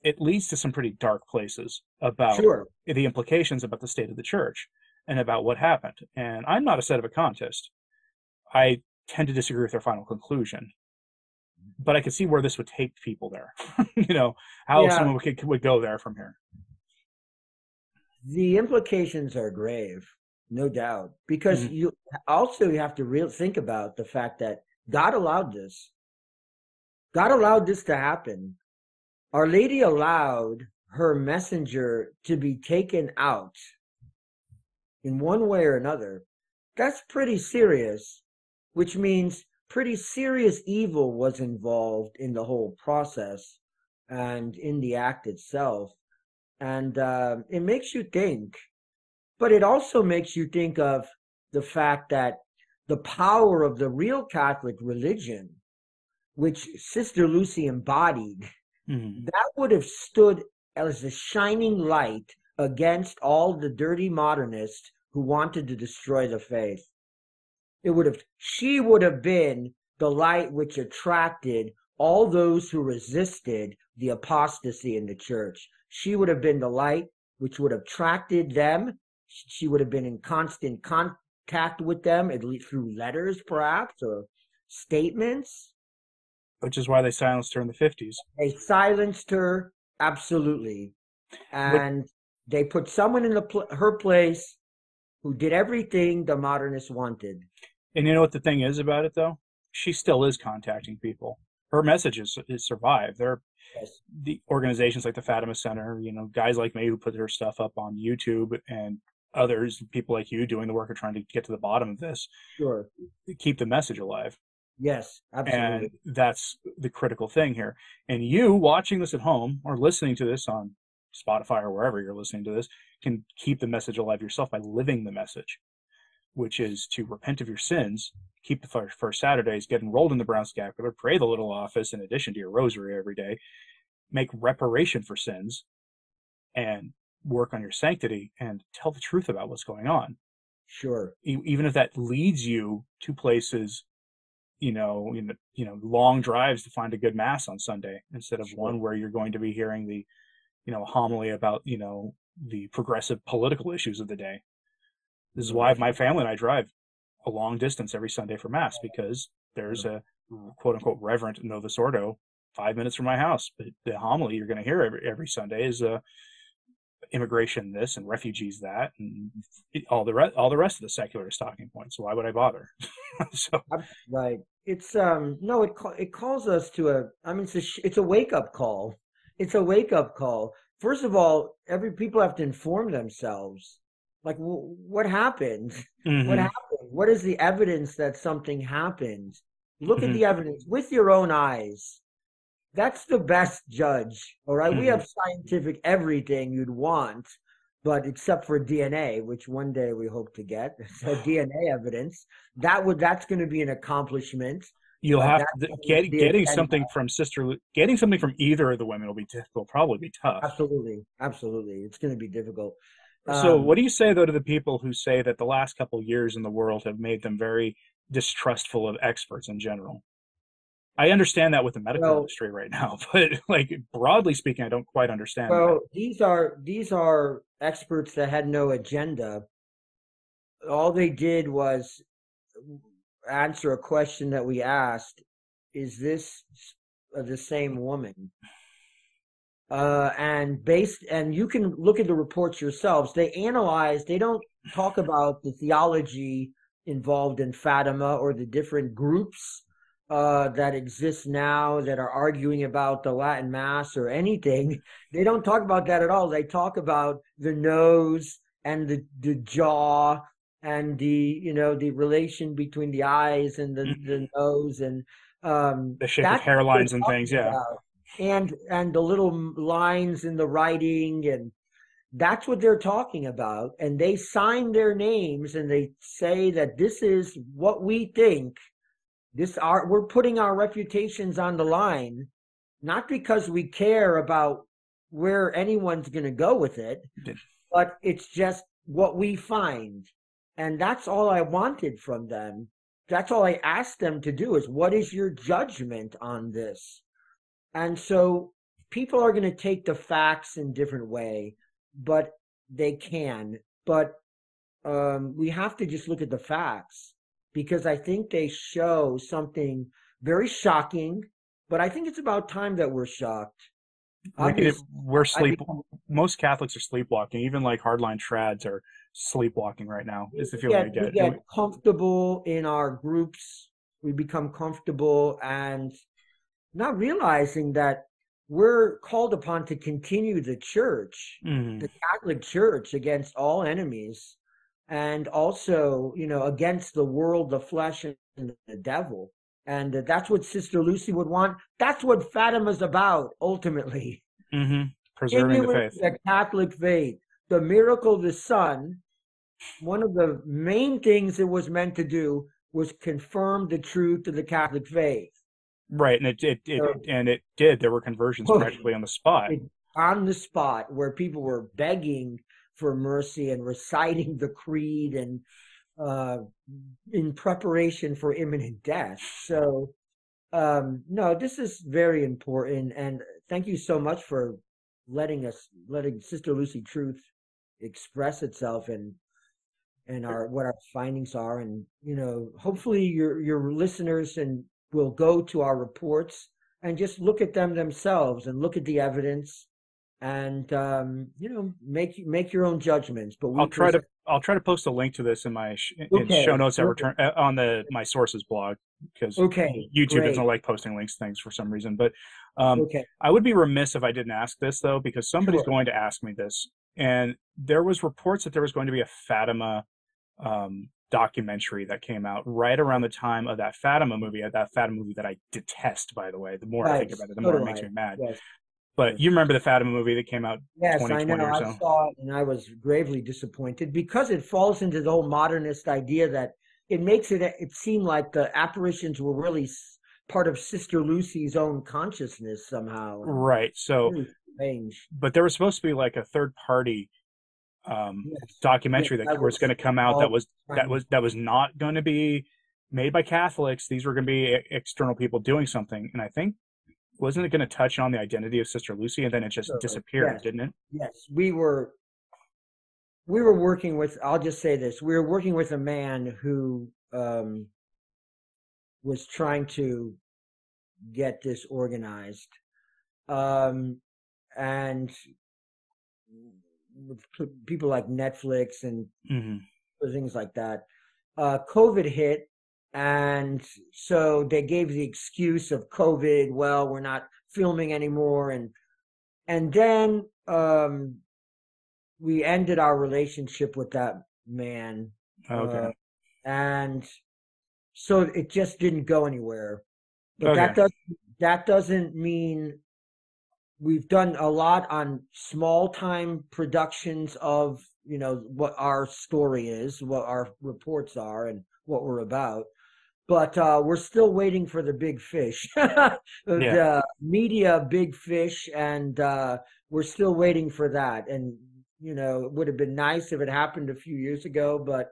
it leads to some pretty dark places about sure the implications about the state of the church and about what happened. And I'm not a sedevacantist. I tend to disagree with their final conclusion. But I could see where this would take people there. <laughs> you know, how Yeah. someone would, would go there from here. the implications are grave no doubt because Mhm. you also you have to real think about the fact that god allowed this god allowed this to happen our lady allowed her messenger to be taken out in one way or another that's pretty serious which means pretty serious evil was involved in the whole process and in the act itself and uh, it makes you think but it also makes you think of the fact that the power of the real catholic religion which sister lucy embodied Mhm. that would have stood as a shining light against all the dirty modernists who wanted to destroy the faith it would have she would have been the light which attracted all those who resisted the apostasy in the church she would have been the light which would have attracted them she would have been in constant contact with them at least through letters perhaps or statements Which is why they silenced her in the 50s. They silenced her, absolutely. And but, they put someone in the pl- her place who did everything the modernists wanted. And you know what the thing is about it, though? She still is contacting people. Her message is, is survived. There, yes. the organizations like the Fatima Center, you know, guys like me who put their stuff up on YouTube and others, people like you doing the work of trying to get to the bottom of this. Sure. Keep the message alive. Yes, absolutely. And that's the critical thing here. And you watching this at home or listening to this on Spotify or wherever you're listening to this can keep the message alive yourself by living the message, which is to repent of your sins, keep the first Saturdays, get enrolled in the Brown Scapular, pray the little office in addition to your rosary every day, make reparation for sins, and work on your sanctity and tell the truth about what's going on. Sure. Even if that leads you to places, you know, you know, you know, long drives to find a good mass on Sunday instead of sure. one where you're going to be hearing the, you know, a homily about, you know, the progressive political issues of the day. This is why my family and I drive a long distance every Sunday for mass because there's mm-hmm. a mm-hmm. quote unquote reverent Novus Ordo five minutes from my house. But the homily you're going to hear every every Sunday is a immigration this and refugees that and all the rest all the rest of the secularist talking points. So why would i bother? <laughs> So right it's um no it it calls us to a i mean it's a it's a wake up call it's a wake up call first of all every people have to inform themselves like what happened mm-hmm. what happened what is the evidence that something happened look mm-hmm. at the evidence with your own eyes that's the best judge. All right? mm-hmm. we have scientific everything you'd want, but except for DNA, which one day we hope to get, <laughs> so <sighs> DNA evidence. That would that's going to be an accomplishment. You'll have to, get, getting something from sister, getting something from either of the women will be will probably be tough. Absolutely, absolutely, it's going to be difficult. So, um, what do you say though to the people who say that the last couple years in the world have made them very distrustful of experts in general? I understand that with the medical well, industry right now, <laughs> but like broadly speaking, I don't quite understand. Well, that. these are these are experts that had no agenda. All they did was answer a question that we asked: Is this the same woman? Uh, and based, and you can look at the reports yourselves. They analyze. They don't talk about the theology involved in Fatima or the different groups uh, that exist now that are arguing about the Latin Mass or anything, <laughs> they don't talk about that at all. They talk about the nose and the, the jaw and the you know the relation between the eyes and the, mm-hmm. the nose and um, the shape of hairlines and things, yeah, about. and and the little lines in the writing and that's what they're talking about and they sign their names and they say that this is what we think this our we're putting our reputations on the line, not because we care about where anyone's going to go with it, but it's just what we find. And that's all I wanted from them. That's all I asked them to do is what is your judgment on this? And so people are going to take the facts in different way, but they can. But um, we have to just look at the facts because I think they show something very shocking, but I think it's about time that we're shocked. we're sleep. Most Catholics are sleepwalking. Even like hardline trads are sleepwalking right now. Is the feeling get, we get. We get comfortable in our groups. We become comfortable and not realizing that we're called upon to continue the church, mm-hmm. the Catholic Church, against all enemies and also, you know, against the world, the flesh, and the devil. And that's what Sister Lucy would want. That's what Fatima's about, ultimately. Mm-hmm. Preserving the faith. The Catholic faith. The miracle of the Sun, one of the main things it was meant to do was confirm the truth of the Catholic faith. Right, and it, it, it so, and it did. There were conversions practically on the spot. on the spot, where people were begging for mercy and reciting the creed and uh, in preparation for imminent death. So, um, no, this is very important. And thank you so much for letting us, letting Sister Lucy Truth express itself and and our what our findings are and you know hopefully your your listeners and will go to our reports and just look at them themselves and look at the evidence and um, you know make make your own judgments. But I'll try to I'll try to post a link to this in my sh- okay. in show notes at return uh, on the my sources blog because okay, YouTube great. doesn't like posting links things for some reason. But um, okay. I would be remiss if I didn't ask this though because somebody's Sure. going to ask me this. And there was reports that there was going to be a Fatima um, documentary that came out right around the time of that Fatima movie. uh, That Fatima movie that I detest, by the way. The more I think about it, the more it makes me mad. Yes, But you remember the Fatima movie that came out yes, I 2020 know. or I so. saw it and I was gravely disappointed because it falls into the whole modernist idea that it makes it it seem like the apparitions were really part of Sister Lucy's own consciousness somehow. Right. So, really but there was supposed to be like a third party um, documentary that, that was going to come out that was that was that was not going to be made by Catholics. These were going to be e- external people doing something, and I think wasn't it going to touch on the identity of Sister Lucy, and then it just disappeared, yes. didn't it? Yes, we were we were working with I'll just say this. We were working with a man who um was trying to get this organized. Um and people like Netflix and hmm things like that. Uh, COVID hit, and so they gave the excuse of COVID. Well, we're not filming anymore, and and then um, we ended our relationship with that man, Okay. uh, and so it just didn't go anywhere. But that Okay. does that doesn't mean we've done a lot on small time productions of you know what our story is what our reports are and what we're about. But uh, we're still waiting for the big fish. <laughs> The media big fish and uh, we're still waiting for that. And you know it would have been nice if it happened a few years ago but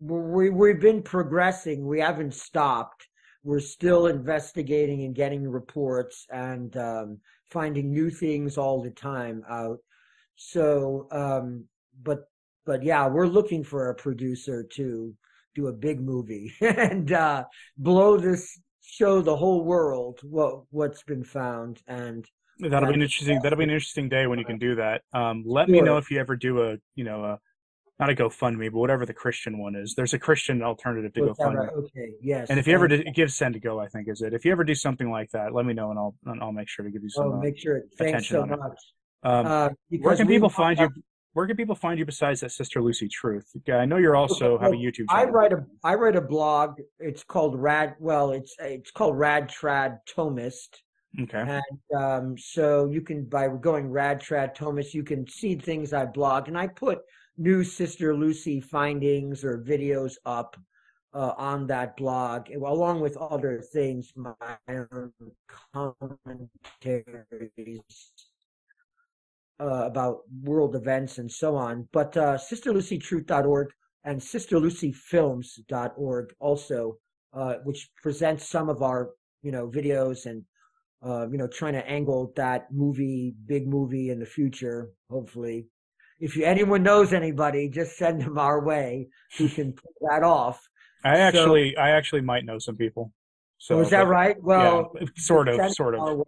we, we've been progressing. We haven't stopped. We're still investigating and getting reports and um, finding new things all the time out. So, um, but but yeah, we're looking for a producer to do a big movie <laughs> and uh, blow this, show the whole world what what's been found. And That'll be an interesting. That'll be an interesting day when you can do that. Um, let me know if you ever do a, you know, a not a GoFundMe, but whatever the Christian one is. There's a Christian alternative to GoFundMe. okay, yes. And if you ever do, give send to go, I think is it. If you ever do something like that, let me know and I'll and I'll make sure to give you some. oh, uh, make sure. Thanks so much. um, Uh, where can people find you? Where can people find you besides that Sister Lucy Truth? Yeah, I know you're also Okay, have a well, YouTube I write a I write a blog. It's called Rad. Well, it's it's called Rad Trad Thomist, Okay. and um, so you can by going Rad Trad Thomist, you can see things I blog, and I put new Sister Lucy findings or videos up uh, on that blog, along with other things, my own commentaries uh, about world events and so on. But uh, sisterlucytruth.org and sisterlucyfilms.org also, uh, which presents some of our you know videos and uh, you know trying to angle that movie, big movie in the future, hopefully. If you, anyone knows anybody, just send them our way who <laughs> can pull that off. I so- actually I actually might know some people. So So is that but- right? Well, yeah, sort of, sort of.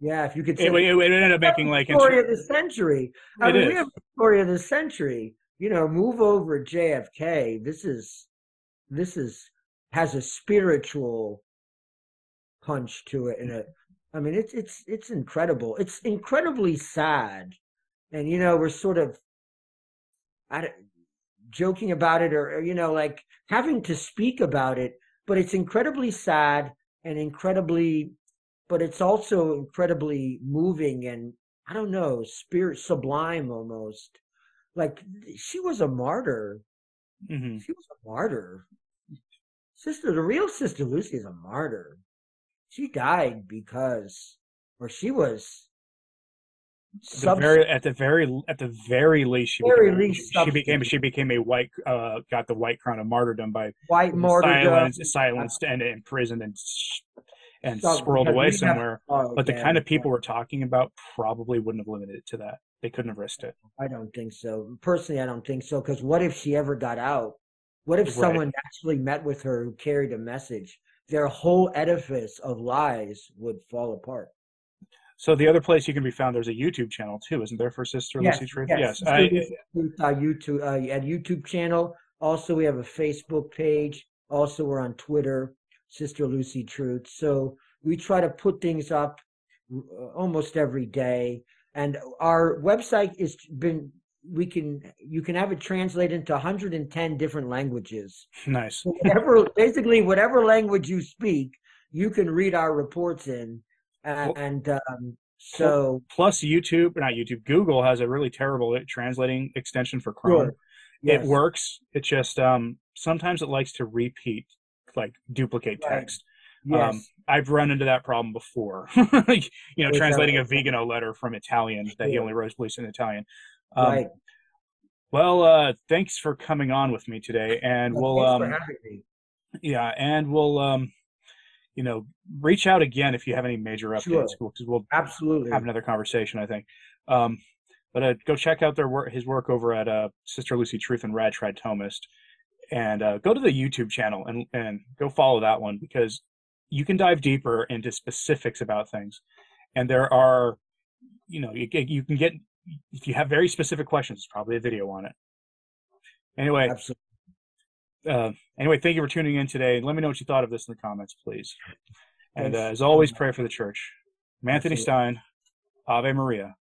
Yeah, if you could It, it, it ended up making like story inter- of the century. I mean, is. we have the story of the century. You know, move over JFK. This is this is has a spiritual punch to it, and a. I mean, it's it's it's incredible. It's incredibly sad, and you know, we're sort of, I joking about it, or, or you know, like having to speak about it. But it's incredibly sad and incredibly, but it's also incredibly moving and I don't know, spirit sublime almost. Like she was a martyr. Mhm. She was a martyr. Sister, the real Sister Lucy is a martyr. She died because, or she was the very at the very at the very least she Very became, least she became she became a white uh got the white crown of martyrdom by white martyrdom. silenced silenced and imprisoned and and squirreled away we have- somewhere. Oh, But the kind of people we're talking about probably wouldn't have limited it to that. They couldn't have risked it. I don't think so. Personally, I don't think so. Because what if she ever got out? What if Right. someone actually met with her who carried a message? their whole edifice of lies would fall apart. So the other place you can be found, there's a YouTube channel too, isn't there, for Sister Yes, Lucy Truth? yes. Yes. I, Truth, uh, YouTube, uh, at YouTube channel. Also, we have a Facebook page. Also, we're on Twitter, Sister Lucy Truth. So we try to put things up uh, almost every day. And our website is been we can you can have it translated into 110 different languages. nice. Whatever basically whatever language you speak, you can read our reports in. And, um, so Plus YouTube, not YouTube, Google has a really terrible translating extension for Chrome. Sure. yes, It works. It just um, sometimes it likes to repeat, like duplicate Right. text. yes. Um, I've run into that problem before. <laughs> you know, translating a Vigano letter from Italian that he only wrote please in Italian. Um, right. Well, uh, thanks for coming on with me today, and Well, we'll thanks um, for having me. yeah, and we'll um, you know, reach out again if you have any major updates Sure. because we'll Absolutely. have another conversation. I think. Um, but uh, go check out their work, his work over at uh, Sister Lucy Truth and Rad Trad Thomist, and uh, go to the YouTube channel and and go follow that one because you can dive deeper into specifics about things, and there are, you know, you you can get if you have very specific questions, probably a video on it. Anyway, Absolutely. Uh, anyway, thank you for tuning in today. Let me know what you thought of this in the comments, please. And uh, as always, pray for the church. I'm Anthony Stine. Ave Maria.